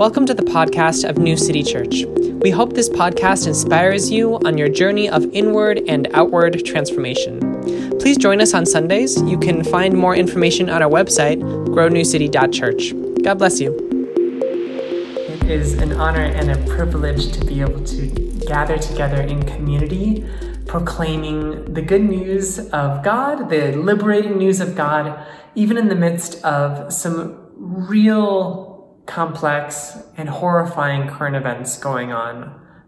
Welcome to the podcast of New City Church. We hope this podcast inspires you on your journey of inward and outward transformation. Please join us on Sundays. You can find more information on our website, grownewcity.church. God bless you. It is an honor and a privilege to be able to gather together in community, proclaiming the good news of God, the liberating news of God, even in the midst of some real complex and horrifying current events going on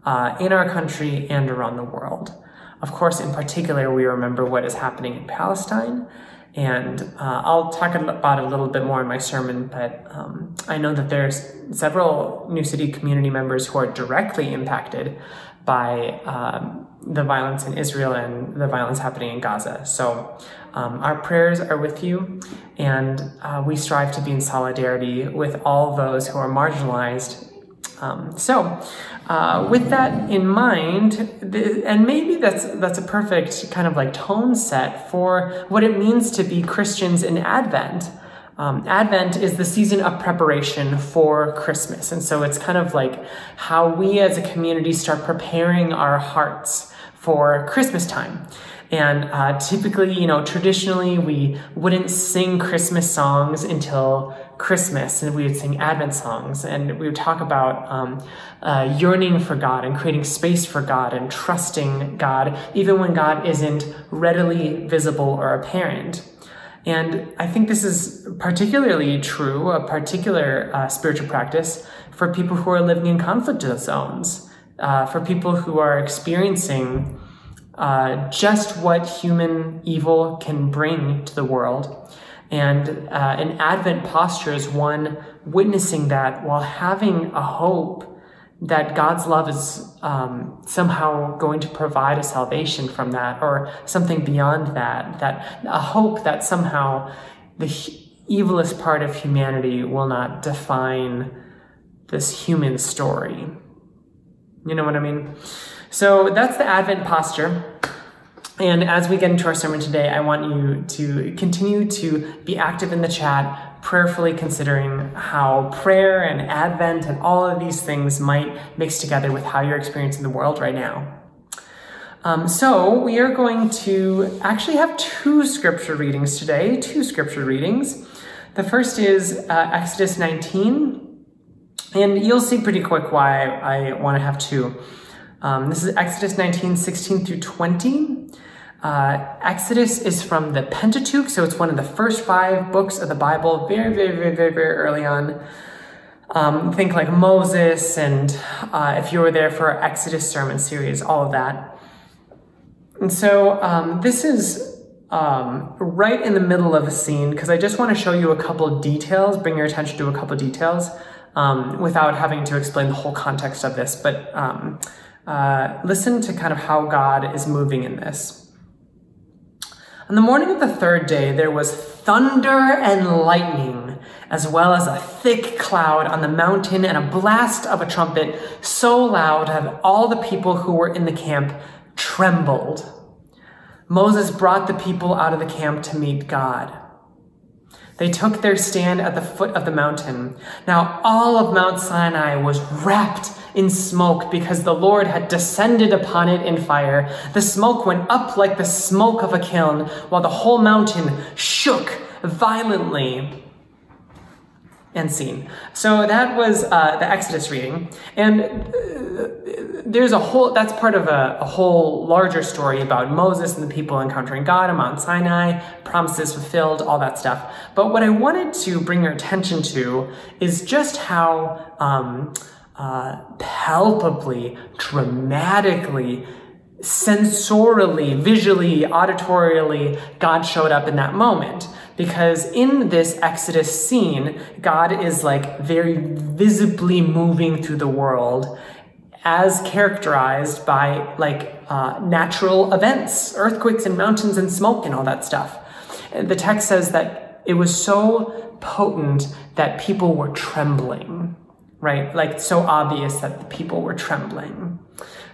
uh, in our country and around the world. Of course, in particular, we remember what is happening in Palestine. And uh, I'll talk about it a little bit more in my sermon, but um, I know that there's several New City community members who are directly impacted by um, the violence in Israel and the violence happening in Gaza. So um, our prayers are with you, and uh, we strive to be in solidarity with all those who are marginalized. Um, so, uh, with that in mind, the, and maybe that's that's a perfect kind of like tone set for what it means to be Christians in Advent. Um, Advent is the season of preparation for Christmas. And so it's kind of like how we as a community start preparing our hearts for Christmas time. And uh, typically, you know, traditionally we wouldn't sing Christmas songs until Christmas, and we would sing Advent songs, and we would talk about um, uh, yearning for God and creating space for God and trusting God, even when God isn't readily visible or apparent. And I think this is particularly true, a particular uh, spiritual practice for people who are living in conflict zones, uh, for people who are experiencing uh, just what human evil can bring to the world. And uh, an Advent posture is one witnessing that while having a hope that God's love is um, somehow going to provide a salvation from that or something beyond that, that a hope that somehow the evilest part of humanity will not define this human story. You know what I mean? So that's the Advent posture. And as we get into our sermon today, I want you to continue to be active in the chat, prayerfully considering how prayer and Advent and all of these things might mix together with how you're experiencing the world right now. Um, so, we are going to actually have two scripture readings today, two scripture readings. The first is uh, Exodus 19, and you'll see pretty quick why I want to have two. Um, this is Exodus 19, 16 through 20. Uh, Exodus is from the Pentateuch, so it's one of the first five books of the Bible, very, very, very, very, very early on. Um, think like Moses, and uh, if you were there for our Exodus sermon series, all of that. And so um, this is um, right in the middle of a scene because I just want to show you a couple details, bring your attention to a couple details um, without having to explain the whole context of this. But um, uh, listen to kind of how God is moving in this. On the morning of the third day, there was thunder and lightning, as well as a thick cloud on the mountain and a blast of a trumpet so loud that all the people who were in the camp trembled. Moses brought the people out of the camp to meet God. They took their stand at the foot of the mountain. Now all of Mount Sinai was wrapped in smoke because the Lord had descended upon it in fire. The smoke went up like the smoke of a kiln, while the whole mountain shook violently. And seen. So that was uh, the Exodus reading. And uh, there's a whole, that's part of a, a, whole larger story about Moses and the people encountering God on Mount Sinai, promises fulfilled, all that stuff. But what I wanted to bring your attention to is just how um, uh, palpably, dramatically, sensorially, visually, auditorially, God showed up in that moment. Because in this Exodus scene, God is like very visibly moving through the world as characterized by like uh, natural events, earthquakes and mountains and smoke and all that stuff. The text says that it was so potent that people were trembling right? Like so obvious that the people were trembling.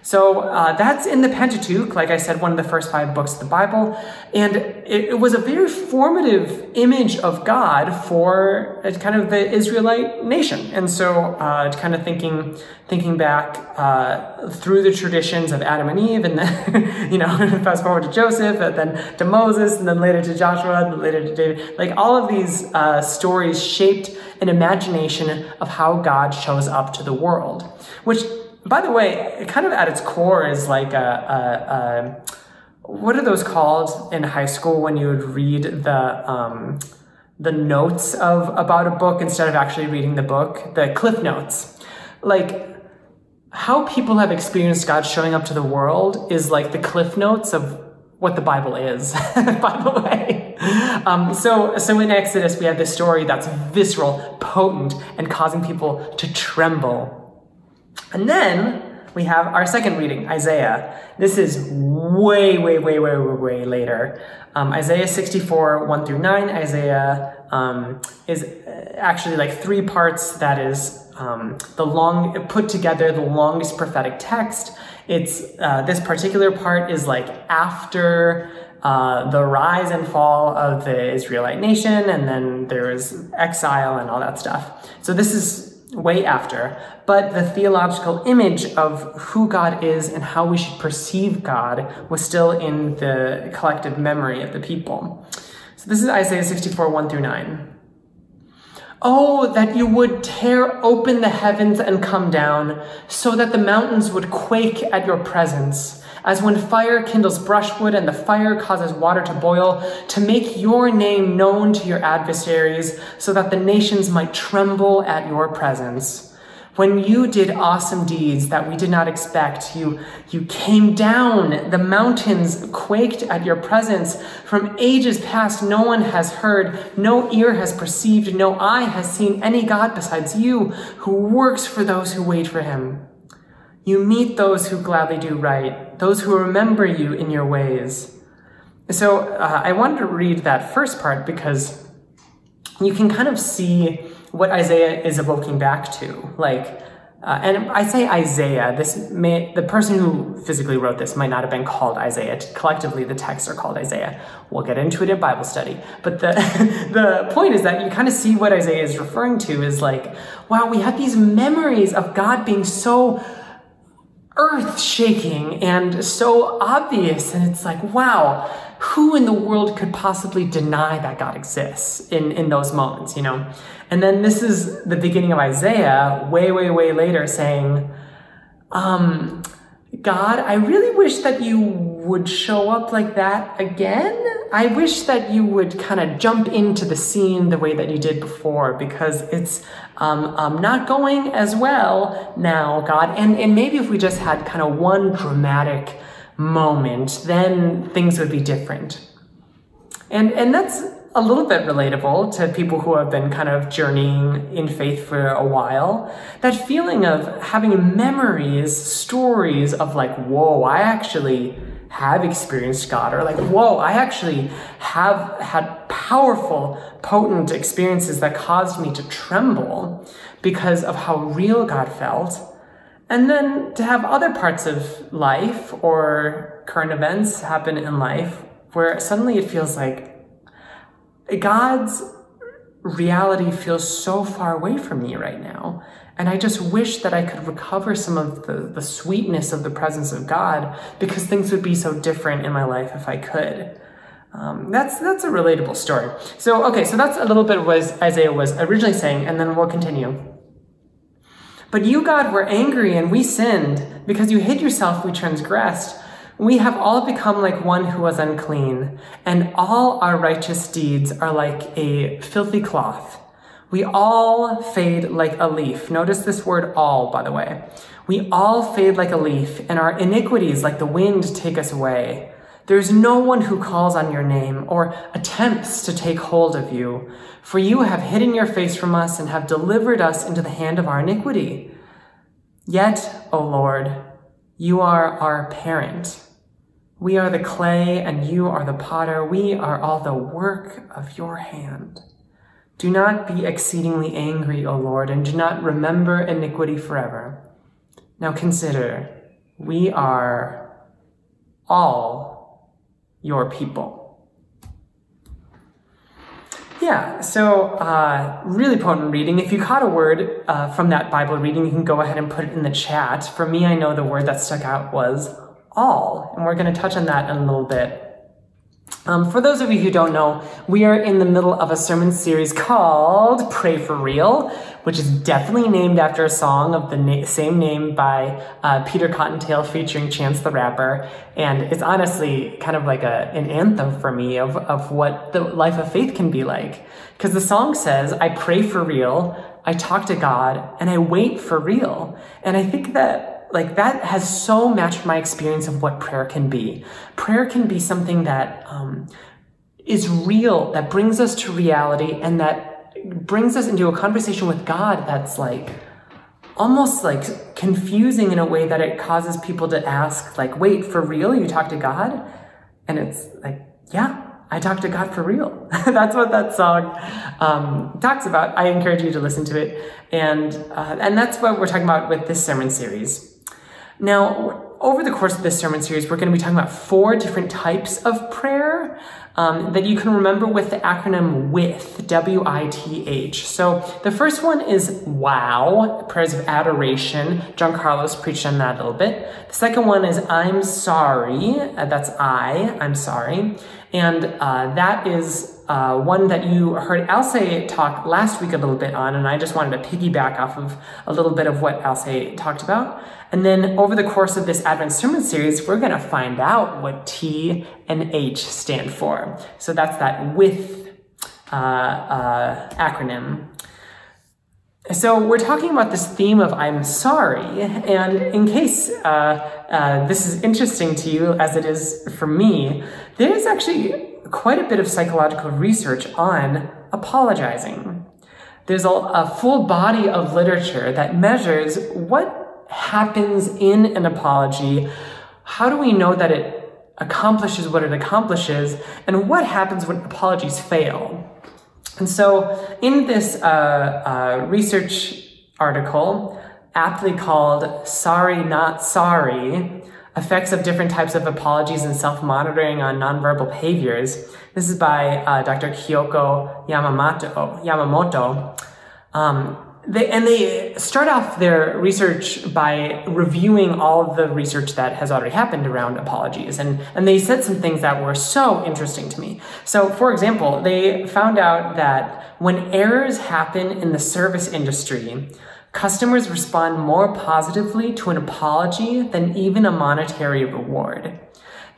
So uh, that's in the Pentateuch, like I said, one of the first five books of the Bible. And it, it was a very formative image of God for uh, kind of the Israelite nation. And so, uh, kind of thinking, thinking back uh, through the traditions of Adam and Eve, and then, you know, fast forward to Joseph, and then to Moses, and then later to Joshua, and later to David. Like all of these uh, stories shaped an imagination of how God shows up to the world, which by the way, it kind of at its core is like a, a, a what are those called in high school when you would read the um, the notes of about a book instead of actually reading the book, the cliff notes, like how people have experienced God showing up to the world is like the cliff notes of what the Bible is, by the way. Um, so, so in Exodus, we have this story that's visceral, potent, and causing people to tremble and then we have our second reading, Isaiah. This is way, way, way, way, way, way later. Um, Isaiah 64, 1 through 9. Isaiah um, is uh, actually like three parts that is um, the long, put together the longest prophetic text. It's, uh, this particular part is like after uh, the rise and fall of the Israelite nation, and then there is exile and all that stuff. So this is way after, but the theological image of who God is and how we should perceive God was still in the collective memory of the people. So this is Isaiah 64, 1 through 9. Oh, that you would tear open the heavens and come down, so that the mountains would quake at your presence as when fire kindles brushwood and the fire causes water to boil, to make your name known to your adversaries, so that the nations might tremble at your presence. When you did awesome deeds that we did not expect, you, you came down, the mountains quaked at your presence. From ages past, no one has heard, no ear has perceived, no eye has seen any God besides you, who works for those who wait for him. You meet those who gladly do right, those who remember you in your ways. So uh, I wanted to read that first part because you can kind of see what Isaiah is evoking back to. Like, uh, and I say Isaiah. This may the person who physically wrote this might not have been called Isaiah. Collectively, the texts are called Isaiah. We'll get into it in Bible study. But the the point is that you kind of see what Isaiah is referring to is like, wow, we have these memories of God being so earth shaking and so obvious. And it's like, wow, who in the world could possibly deny that God exists in, in those moments, you know? And then this is the beginning of Isaiah, way, way, way later, saying, um, God, I really wish that you would show up like that again. I wish that you would kind of jump into the scene the way that you did before because it's um, um, not going as well now, God. And, and maybe if we just had kind of one dramatic moment, then things would be different. And, and that's a little bit relatable to people who have been kind of journeying in faith for a while. That feeling of having memories, stories of like, whoa, I actually have experienced God, or like, whoa, I actually have had powerful, potent experiences that caused me to tremble because of how real God felt. And then to have other parts of life or current events happen in life where suddenly it feels like God's reality feels so far away from me right now. And I just wish that I could recover some of the, the sweetness of the presence of God because things would be so different in my life if I could. Um, that's that's a relatable story. So okay, so that's a little bit what Isaiah was originally saying, and then we'll continue. But you, God, were angry and we sinned. Because you hid yourself, we transgressed. We have all become like one who was unclean, and all our righteous deeds are like a filthy cloth. We all fade like a leaf. Notice this word all, by the way. We all fade like a leaf, and our iniquities, like the wind, take us away. There's no one who calls on your name or attempts to take hold of you, for you have hidden your face from us and have delivered us into the hand of our iniquity. Yet, O Lord, you are our parent. We are the clay and you are the potter. We are all the work of your hand. Do not be exceedingly angry, O Lord, and do not remember iniquity forever. Now consider, We are all your people. Yeah, so uh, really potent reading. If you caught a word uh, from that Bible reading, you can go ahead and put it in the chat. For me, I know the word that stuck out was all, and we're going to touch on that in a little bit. Um, for those of you who don't know, we are in the middle of a sermon series called Pray for Real, which is definitely named after a song of the na- same name by uh, Peter CottonTale featuring Chance the Rapper. And it's honestly kind of like a, an anthem for me of, of what the life of faith can be like. Because the song says, I pray for real, I talk to God, and I wait for real. And I think that like that has so matched my experience of what prayer can be. Prayer can be something that um, is real, that brings us to reality, and that brings us into a conversation with God that's like almost like confusing in a way that it causes people to ask, like, wait, for real? You talk to God? And it's like, yeah, I talk to God for real. That's what that song um, talks about. I encourage you to listen to it, and uh, and that's what we're talking about with this sermon series. Now, over the course of this sermon series, we're going to be talking about four different types of prayer um, that you can remember with the acronym WITH, W I T H. So the first one is WOW, prayers of adoration. John Carlos preached on that a little bit. The second one is I'm sorry, uh, that's I, I'm sorry. And uh, that is uh, one that you heard Alce talk last week a little bit on, and I just wanted to piggyback off of a little bit of what Alce talked about. And then over the course of this Advent Sermon series, we're going to find out what T and H stand for. So that's that with uh, uh, acronym. So we're talking about this theme of I'm sorry, and in case uh, uh, this is interesting to you as it is for me, there is actually quite a bit of psychological research on apologizing. There's a, a full body of literature that measures what happens in an apology? How do we know that it accomplishes what it accomplishes? And what happens when apologies fail? And so, in this uh, uh, research article, aptly called Sorry Not Sorry Effects of Different Types of Apologies and Self Monitoring on Nonverbal Behaviors, this is by uh, Dr. Kyoko Yamamoto. Yamamoto. Um, they, and they start off their research by reviewing all of the research that has already happened around apologies. And, and they said some things that were so interesting to me. So, for example, they found out that when errors happen in the service industry, customers respond more positively to an apology than even a monetary reward.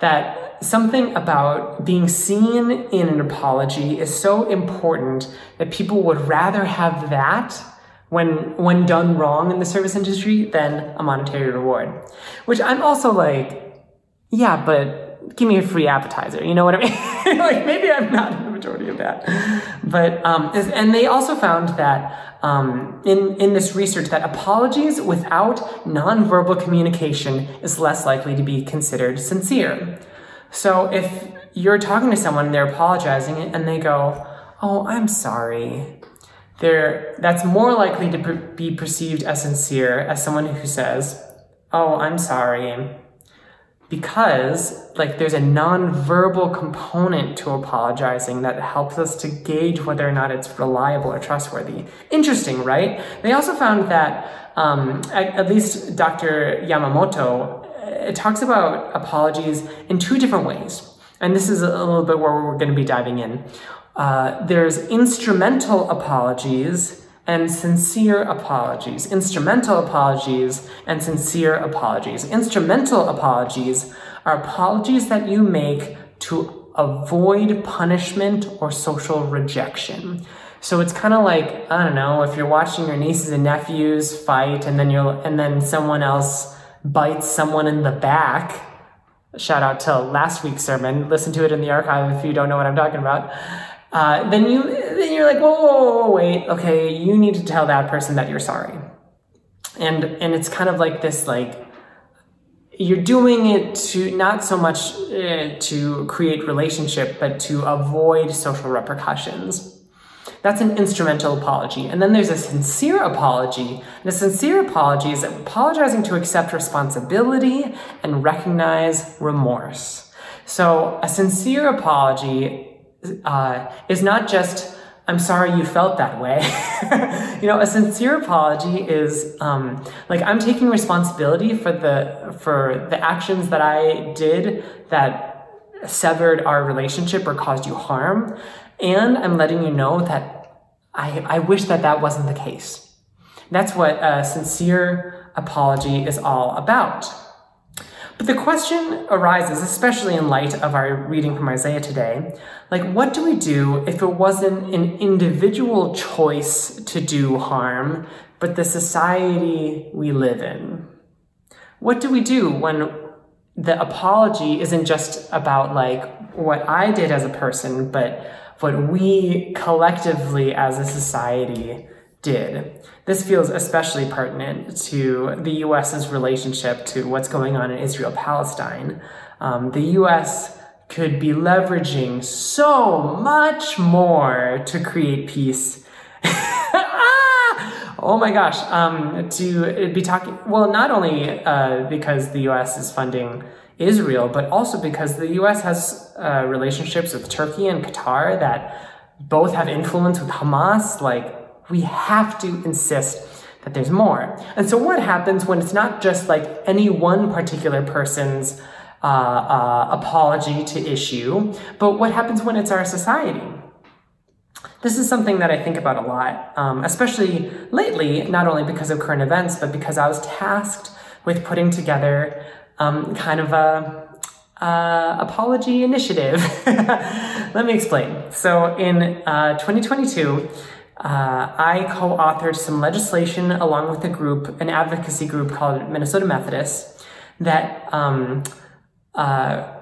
That something about being seen in an apology is so important that people would rather have that when when done wrong in the service industry than a monetary reward. Which I'm also like, yeah, but give me a free appetizer. You know what I mean? like maybe I'm not in the majority of that, but um, and they also found that um, in in this research that apologies without nonverbal communication is less likely to be considered sincere. So if you're talking to someone, they're apologizing, and they go, "Oh, I'm sorry," that's more likely to be perceived as sincere as someone who says, "Oh, I'm sorry." Because like there's a non-verbal component to apologizing that helps us to gauge whether or not it's reliable or trustworthy. Interesting, right? They also found that um, at, at least Dr. Yamamoto it talks about apologies in two different ways. And this is a little bit where we're going to be diving in. Uh, there's instrumental apologies and sincere apologies. Instrumental apologies and sincere apologies. Instrumental apologies are apologies that you make to avoid punishment or social rejection. So it's kind of like I don't know if you're watching your nieces and nephews fight, and then you're and then someone else bites someone in the back. Shout out to last week's sermon. Listen to it in the archive if you don't know what I'm talking about uh, then you then you're like, whoa, whoa, whoa, wait, okay, you need to tell that person that you're sorry, and and it's kind of like this like you're doing it to not so much uh, to create relationship, but to avoid social repercussions. That's an instrumental apology. And then there's a sincere apology. And a sincere apology is apologizing to accept responsibility and recognize remorse. So a sincere apology uh, is not just, I'm sorry you felt that way. you know, a sincere apology is um, like I'm taking responsibility for the for the actions that I did that severed our relationship or caused you harm. And I'm letting you know that I, I wish that that wasn't the case. That's what a sincere apology is all about. But the question arises, especially in light of our reading from Isaiah today, like what do we do if it wasn't an individual choice to do harm, but the society we live in? What do we do when the apology isn't just about like what I did as a person, but what we collectively as a society did. This feels especially pertinent to the US's relationship to what's going on in Israel Palestine. Um, the US could be leveraging so much more to create peace. ah! Oh my gosh, um, to be talking, well, not only uh, because the US is funding Israel, but also because the US has uh, relationships with Turkey and Qatar that both have influence with Hamas. Like, we have to insist that there's more. And so, what happens when it's not just like any one particular person's uh, uh, apology to issue, but what happens when it's our society? This is something that I think about a lot, um, especially lately, not only because of current events, but because I was tasked with putting together um, kind of a uh, apology initiative. Let me explain. So in uh, 2022, uh, I co-authored some legislation along with a group, an advocacy group called Minnesota Methodists, that um, uh,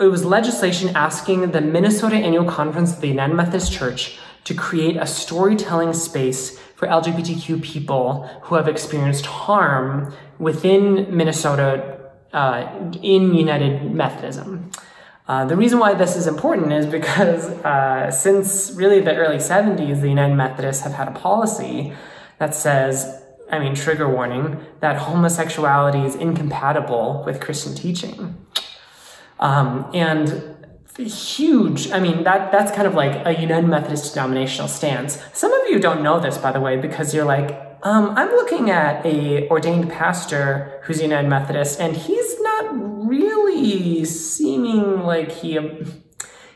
it was legislation asking the Minnesota Annual Conference of the United Methodist Church to create a storytelling space for LGBTQ people who have experienced harm within Minnesota uh, in United Methodism. Uh, the reason why this is important is because uh, since really the early 70s, the United Methodists have had a policy that says, I mean, trigger warning, that homosexuality is incompatible with Christian teaching. Um, and huge, I mean, that, that's kind of like a United Methodist denominational stance. Some of you don't know this, by the way, because you're like, um, I'm looking at a ordained pastor who's United Methodist, and he's not really seeming like he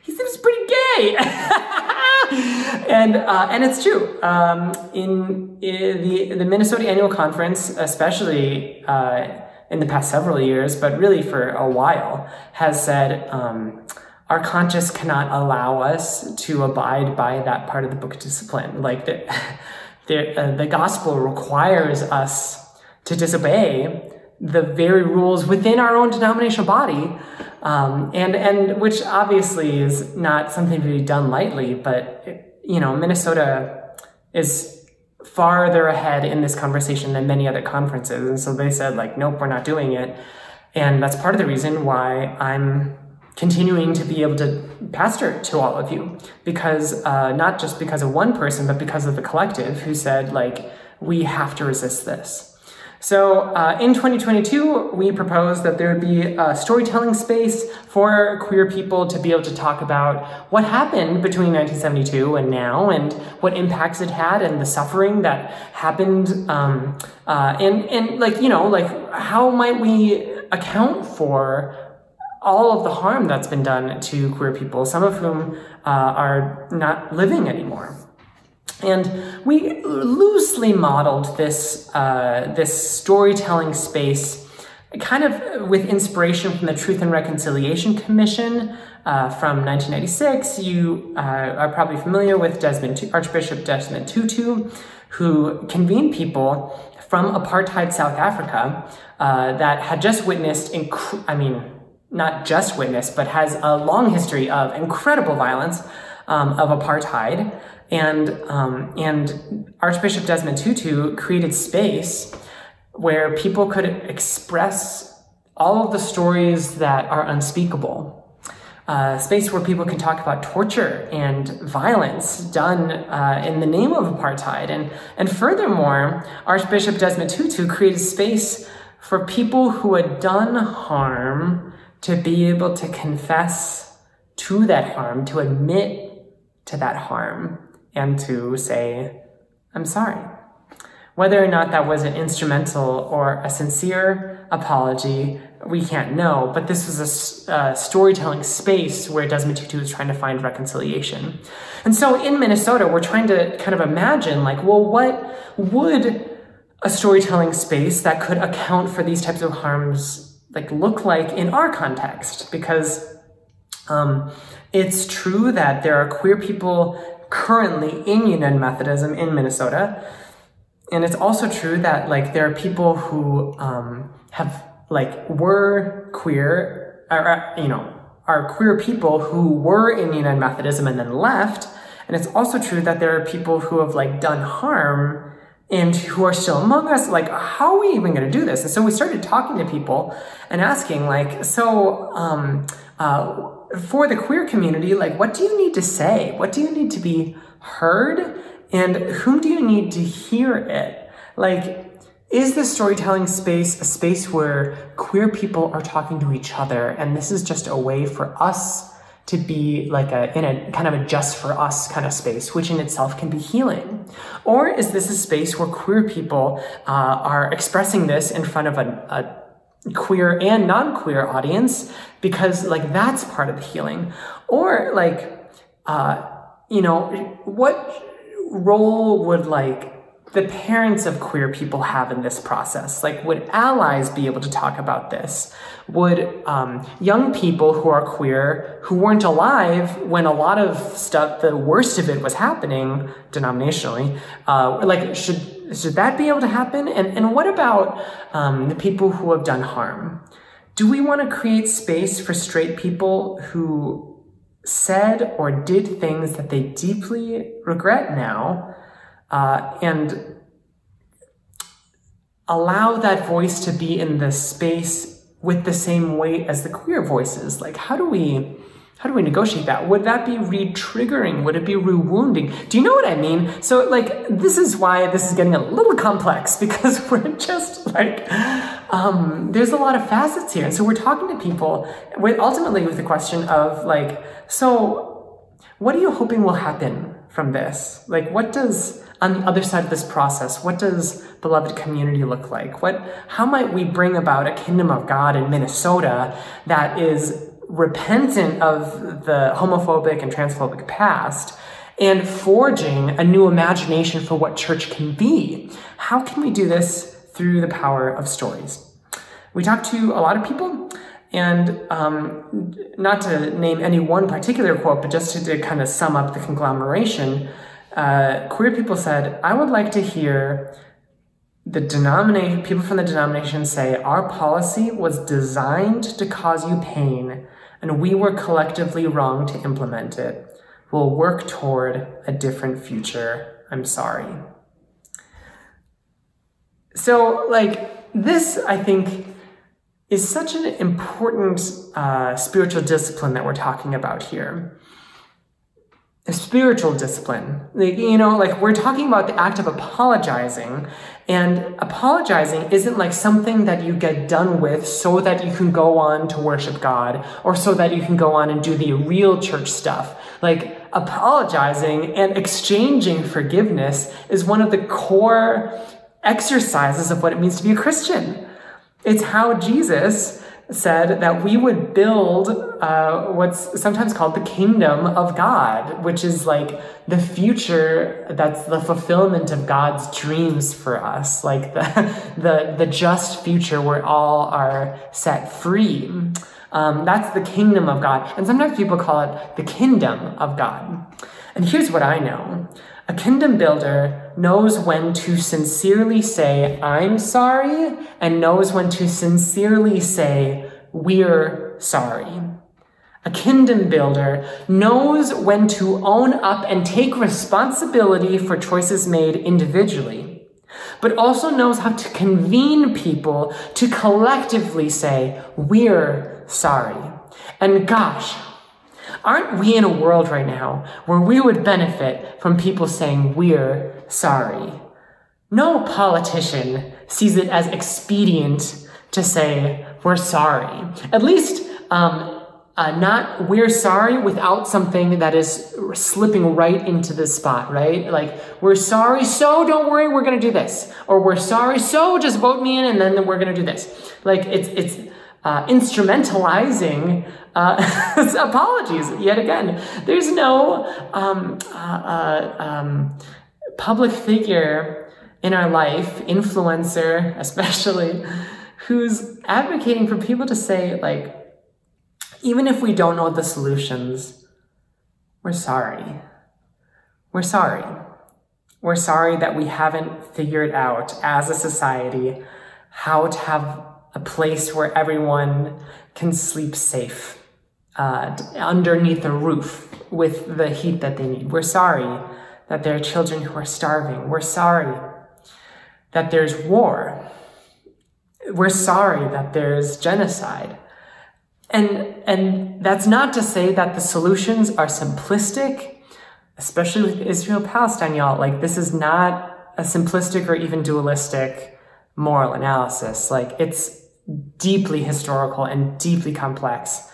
he seems pretty gay. and uh, and it's true. Um, in, in, the the Minnesota Annual Conference, especially uh, in the past several years, but really for a while, has said. Um, our conscience cannot allow us to abide by that part of the book of discipline. Like the, the, uh, the gospel requires us to disobey the very rules within our own denominational body, um, and and which obviously is not something to be done lightly. But you know, Minnesota is farther ahead in this conversation than many other conferences, and so they said like, nope, we're not doing it, and that's part of the reason why I'm continuing to be able to pastor to all of you because uh, not just because of one person but because of the collective who said like we have to resist this so uh, in 2022 we proposed that there would be a storytelling space for queer people to be able to talk about what happened between 1972 and now and what impacts it had and the suffering that happened um, uh, and, and like you know like how might we account for all of the harm that's been done to queer people, some of whom uh, are not living anymore. And we loosely modeled this, uh, this storytelling space kind of with inspiration from the Truth and Reconciliation Commission uh, from 1996. You uh, are probably familiar with Desmond, Archbishop Desmond Tutu, who convened people from apartheid South Africa uh, that had just witnessed, inc- I mean, not just witnessed, but has a long history of incredible violence um, of apartheid. And, um, and Archbishop Desmond Tutu created space where people could express all of the stories that are unspeakable. a space where people can talk about torture and violence done uh, in the name of apartheid. And, and furthermore, Archbishop Desmond Tutu created space for people who had done harm to be able to confess to that harm, to admit to that harm, and to say, I'm sorry. Whether or not that was an instrumental or a sincere apology, we can't know, but this was a storytelling space where Desmond Tutu was trying to find reconciliation. And so in Minnesota, we're trying to kind of imagine, like, well, what would a storytelling space that could account for these types of harms like look like in our context? Because um, it's true that there are queer people currently in United Methodism in Minnesota. And it's also true that like there are people who um, have like were queer or you know are queer people who were in United Methodism and then left. And it's also true that there are people who have like done harm and who are still among us. Like how are we even going to do this? And so we started talking to people and asking like so um, uh, for the queer community like what do you need to say? What do you need to be heard? And whom do you need to hear it? Like, is the storytelling space a space where queer people are talking to each other? And this is just a way for us to be like a in a kind of a just for us kind of space which in itself can be healing. Or is this a space where queer people uh, are expressing this in front of a, a queer and non-queer audience because like that's part of the healing. Or like uh, you know what role would like the parents of queer people have in this process? Like, would allies be able to talk about this? Would um, young people who are queer, who weren't alive when a lot of stuff, the worst of it was happening denominationally, uh, like, should, should that be able to happen? And, and what about um, the people who have done harm? Do we want to create space for straight people who said or did things that they deeply regret now uh, and allow that voice to be in the space with the same weight as the queer voices. Like how do we how do we negotiate that? Would that be re-triggering? Would it be re-wounding? Do you know what i mean? So like this is why this is getting a little complex because we're just like um, there's a lot of facets here. And so we're talking to people with ultimately with the question of like so, what are you hoping will happen from this? Like, what does, on the other side of this process, what does beloved community look like? What, how might we bring about a kingdom of God in Minnesota that is repentant of the homophobic and transphobic past and forging a new imagination for what church can be? How can we do this through the power of stories? We talked to a lot of people and um, not to name any one particular quote, but just to, to kind of sum up the conglomeration, uh, queer people said, I would like to hear the denomination, people from the denomination say, our policy was designed to cause you pain, and we were collectively wrong to implement it. We'll work toward a different future. I'm sorry. So, like, this, I think, is such an important uh, spiritual discipline that we're talking about here. Spiritual discipline. Like, you know, like we're talking about the act of apologizing, and apologizing isn't like something that you get done with so that you can go on to worship God or so that you can go on and do the real church stuff. Like, apologizing and exchanging forgiveness is one of the core exercises of what it means to be a Christian. It's how Jesus said that we would build uh, what's sometimes called the kingdom of God, which is like the future that's the fulfillment of God's dreams for us, like the, the, the just future where all are set free. Um, that's the kingdom of God. And sometimes people call it the kingdom of God. And here's what I know a kingdom builder knows when to sincerely say, I'm sorry, and knows when to sincerely say, We're sorry. A kingdom builder knows when to own up and take responsibility for choices made individually, but also knows how to convene people to collectively say, We're sorry. And gosh, aren't we in a world right now where we would benefit from people saying we're sorry? No politician sees it as expedient to say we're sorry. At least, um, uh, not we're sorry without something that is slipping right into the spot, right? Like we're sorry, so don't worry, we're gonna do this, or we're sorry, so just vote me in, and then we're gonna do this. Like it's it's uh, instrumentalizing uh, apologies yet again. There's no um, uh, uh, um, public figure in our life, influencer especially, who's advocating for people to say like even if we don't know the solutions, we're sorry. We're sorry. We're sorry that we haven't figured out as a society how to have a place where everyone can sleep safe uh, underneath a roof with the heat that they need. We're sorry that there are children who are starving. We're sorry that there's war. We're sorry that there's genocide. And, and that's not to say that the solutions are simplistic, especially with Israel Palestine, y'all. Like, this is not a simplistic or even dualistic moral analysis. Like, it's deeply historical and deeply complex.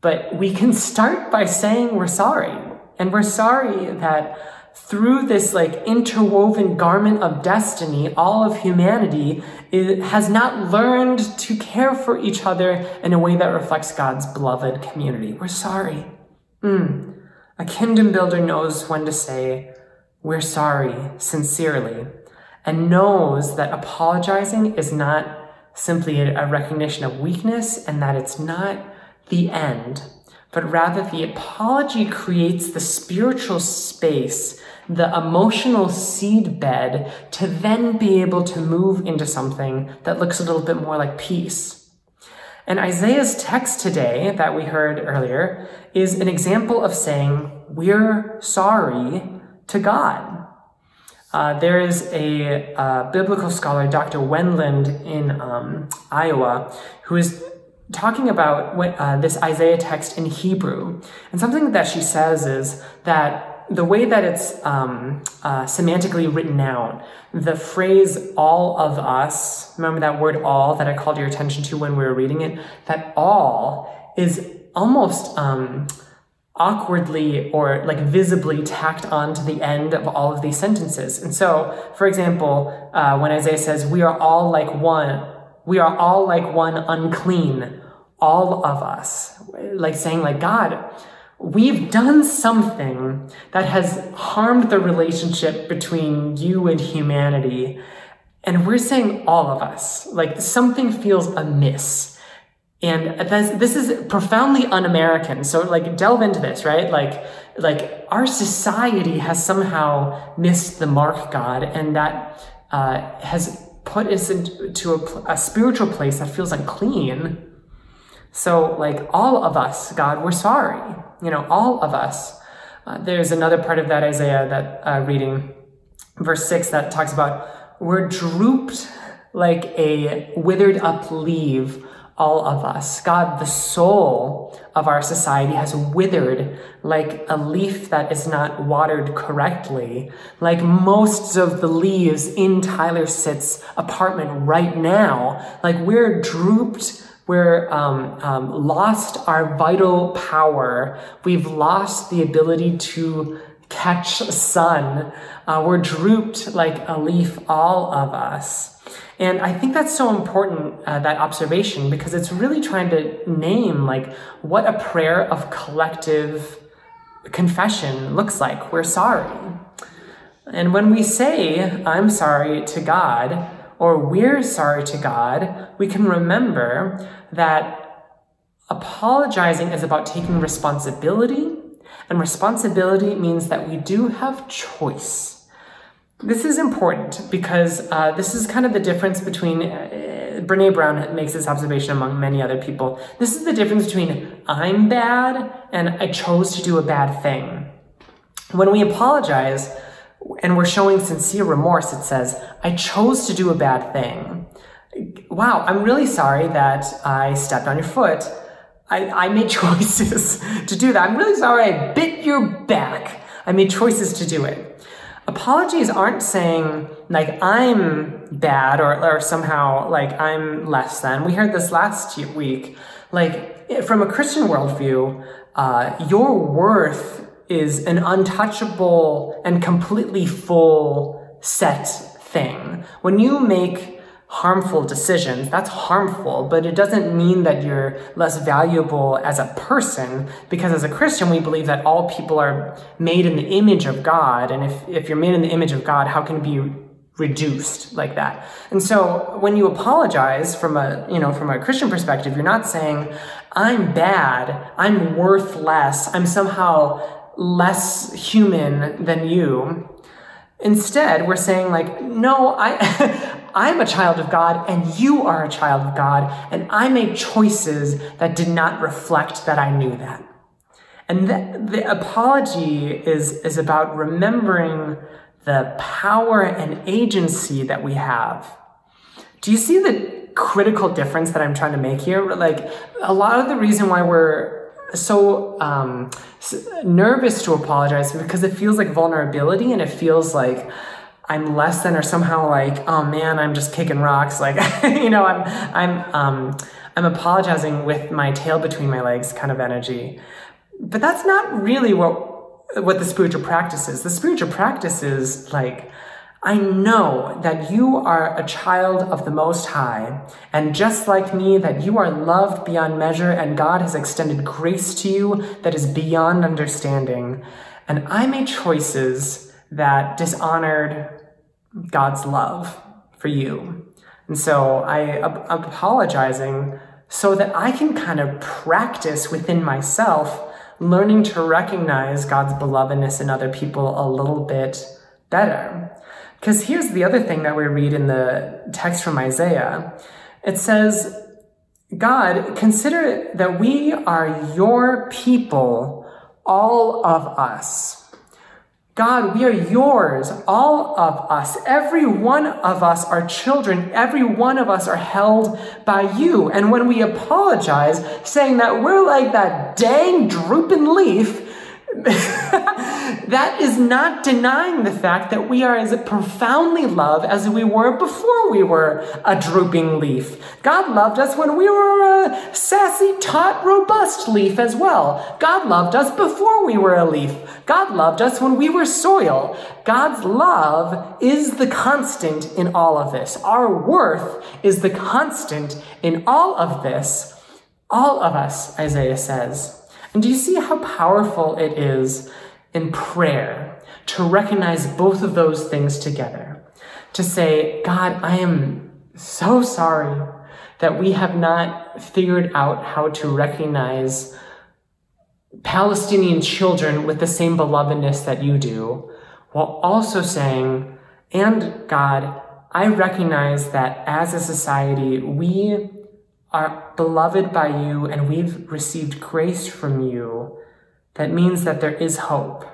But we can start by saying we're sorry. And we're sorry that through this like interwoven garment of destiny, all of humanity has not learned to care for each other in a way that reflects God's beloved community. We're sorry. Mm. A kingdom builder knows when to say, we're sorry sincerely, and knows that apologizing is not simply a recognition of weakness and that it's not the end, but rather the apology creates the spiritual space the emotional seed bed to then be able to move into something that looks a little bit more like peace. And Isaiah's text today that we heard earlier is an example of saying, we're sorry to God. Uh, there is a uh, biblical scholar, Dr. Wendland in um, Iowa, who is talking about uh, this Isaiah text in Hebrew. And something that she says is that the way that it's um, uh, semantically written out, the phrase all of us, remember that word all that I called your attention to when we were reading it? That all is almost um, awkwardly or like visibly tacked on to the end of all of these sentences. And so, for example, uh, when Isaiah says, We are all like one, we are all like one unclean, all of us, like saying, like, God, we've done something that has harmed the relationship between you and humanity. And we're saying all of us, like something feels amiss. And this is profoundly un-American. So like delve into this, right? Like, like our society has somehow missed the mark, God, and that uh, has put us into a, a spiritual place that feels unclean. So like all of us, God, we're sorry you know, all of us. Uh, there's another part of that Isaiah that uh, reading, verse 6, that talks about we're drooped like a withered up leaf, all of us. God, the soul of our society has withered like a leaf that is not watered correctly, like most of the leaves in Tyler Sit's apartment right now. Like we're drooped we're um, um, lost our vital power. We've lost the ability to catch sun. Uh, we're drooped like a leaf, all of us. And I think that's so important, uh, that observation, because it's really trying to name like what a prayer of collective confession looks like. We're sorry. And when we say, I'm sorry to God, or we're sorry to God, we can remember that apologizing is about taking responsibility, and responsibility means that we do have choice. This is important because uh, this is kind of the difference between. Uh, Brene Brown makes this observation among many other people. This is the difference between I'm bad and I chose to do a bad thing. When we apologize, and we're showing sincere remorse, it says, I chose to do a bad thing. Wow, I'm really sorry that I stepped on your foot. I, I made choices to do that. I'm really sorry I bit your back. I made choices to do it. Apologies aren't saying like I'm bad or, or somehow like I'm less than. We heard this last week. Like from a Christian worldview, uh, your worth is an untouchable and completely full set thing. When you make harmful decisions, that's harmful, but it doesn't mean that you're less valuable as a person, because as a Christian, we believe that all people are made in the image of God, and if, if you're made in the image of God, how can it be reduced like that? And so when you apologize from a, you know, from a Christian perspective, you're not saying, I'm bad, I'm worth less, I'm somehow less human than you. Instead, we're saying like, no, I, I'm a child of God and you are a child of God, and I made choices that did not reflect that I knew that. And the, the apology is, is about remembering the power and agency that we have. Do you see the critical difference that I'm trying to make here? Like, a lot of the reason why we're so um, nervous to apologize because it feels like vulnerability and it feels like I'm less than or somehow like, oh man, I'm just kicking rocks. Like, you know, I'm, I'm, um, I'm apologizing with my tail between my legs kind of energy. But that's not really what, what the spiritual practice is. The spiritual practice is like, I know that you are a child of the Most High, and just like me, that you are loved beyond measure, and God has extended grace to you that is beyond understanding. And I made choices that dishonored God's love for you. And so I apologizing so that I can kind of practice within myself learning to recognize God's belovedness in other people a little bit better. Because here's the other thing that we read in the text from Isaiah. It says, God, consider that we are your people, all of us. God, we are yours, all of us. Every one of us are children. Every one of us are held by you. And when we apologize, saying that we're like that dang drooping leaf, that is not denying the fact that we are as profoundly loved as we were before we were a drooping leaf. God loved us when we were a sassy, taut, robust leaf as well. God loved us before we were a leaf. God loved us when we were soil. God's love is the constant in all of this. Our worth is the constant in all of this. All of us, Isaiah says. And do you see how powerful it is in prayer to recognize both of those things together? To say, God, I am so sorry that we have not figured out how to recognize Palestinian children with the same belovedness that you do, while also saying, and God, I recognize that as a society, we are beloved by you and we've received grace from you, that means that there is hope,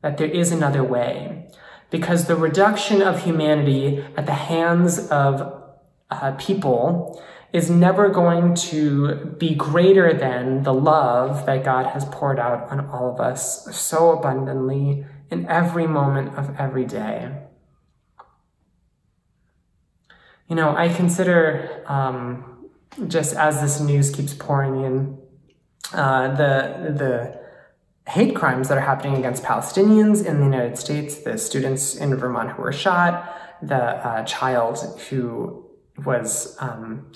that there is another way. Because the reduction of humanity at the hands of uh, people is never going to be greater than the love that God has poured out on all of us so abundantly in every moment of every day. You know, I consider um, just as this news keeps pouring in, uh, the the hate crimes that are happening against Palestinians in the United States, the students in Vermont who were shot, the uh, child who was. Um,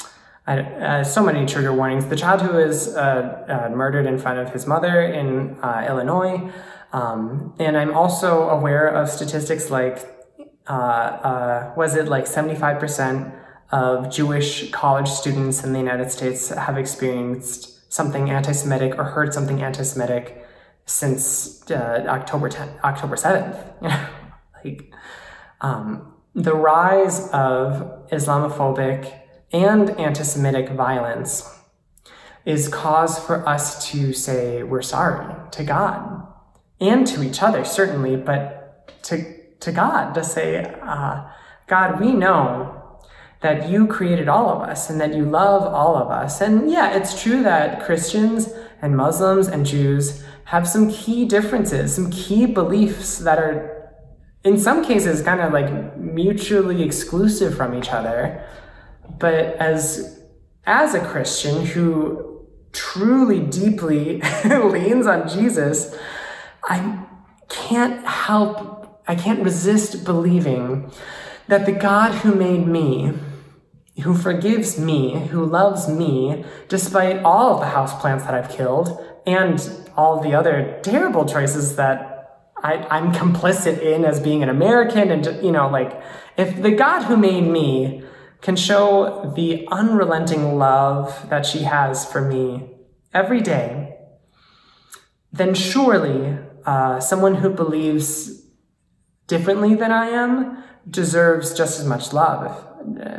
uh, so many trigger warnings. The child who was uh, uh, murdered in front of his mother in uh, Illinois. Um, and I'm also aware of statistics like, was it like 75% of Jewish college students in the United States have experienced something anti-Semitic or heard something anti-Semitic since uh, October 10, October 7th. like um, the rise of Islamophobic and anti-Semitic violence is cause for us to say we're sorry to God and to each other, certainly, but to, to God to say, uh, God, we know that you created all of us and that you love all of us. And yeah, it's true that Christians and Muslims and Jews have some key differences, some key beliefs that are, in some cases, kind of like mutually exclusive from each other. But as, as a Christian who truly deeply leans on Jesus, I can't help, I can't resist believing that the God who made me, who forgives me, who loves me, despite all of the houseplants that I've killed and all the other terrible choices that I, am complicit in as being an American, and you know, like if the God who made me can show the unrelenting love that she has for me every day, then surely uh, someone who believes differently than I am deserves just as much love,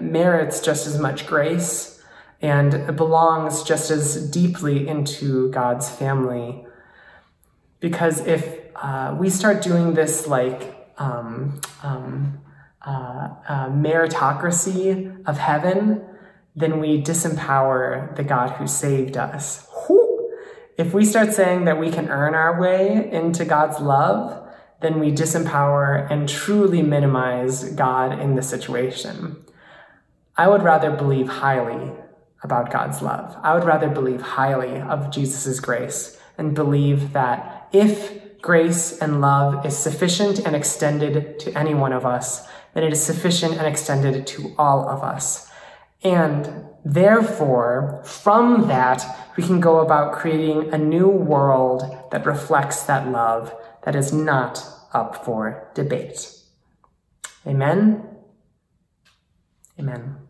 merits just as much grace, and it belongs just as deeply into God's family. Because if uh, we start doing this like um, um, uh, uh, meritocracy of heaven, then we disempower the God who saved us. If we start saying that we can earn our way into God's love, then we disempower and truly minimize God in the situation. I would rather believe highly about God's love. I would rather believe highly of Jesus' grace and believe that if grace and love is sufficient and extended to any one of us, then it is sufficient and extended to all of us. And therefore, from that, we can go about creating a new world that reflects that love that is not up for debate. Amen. Amen.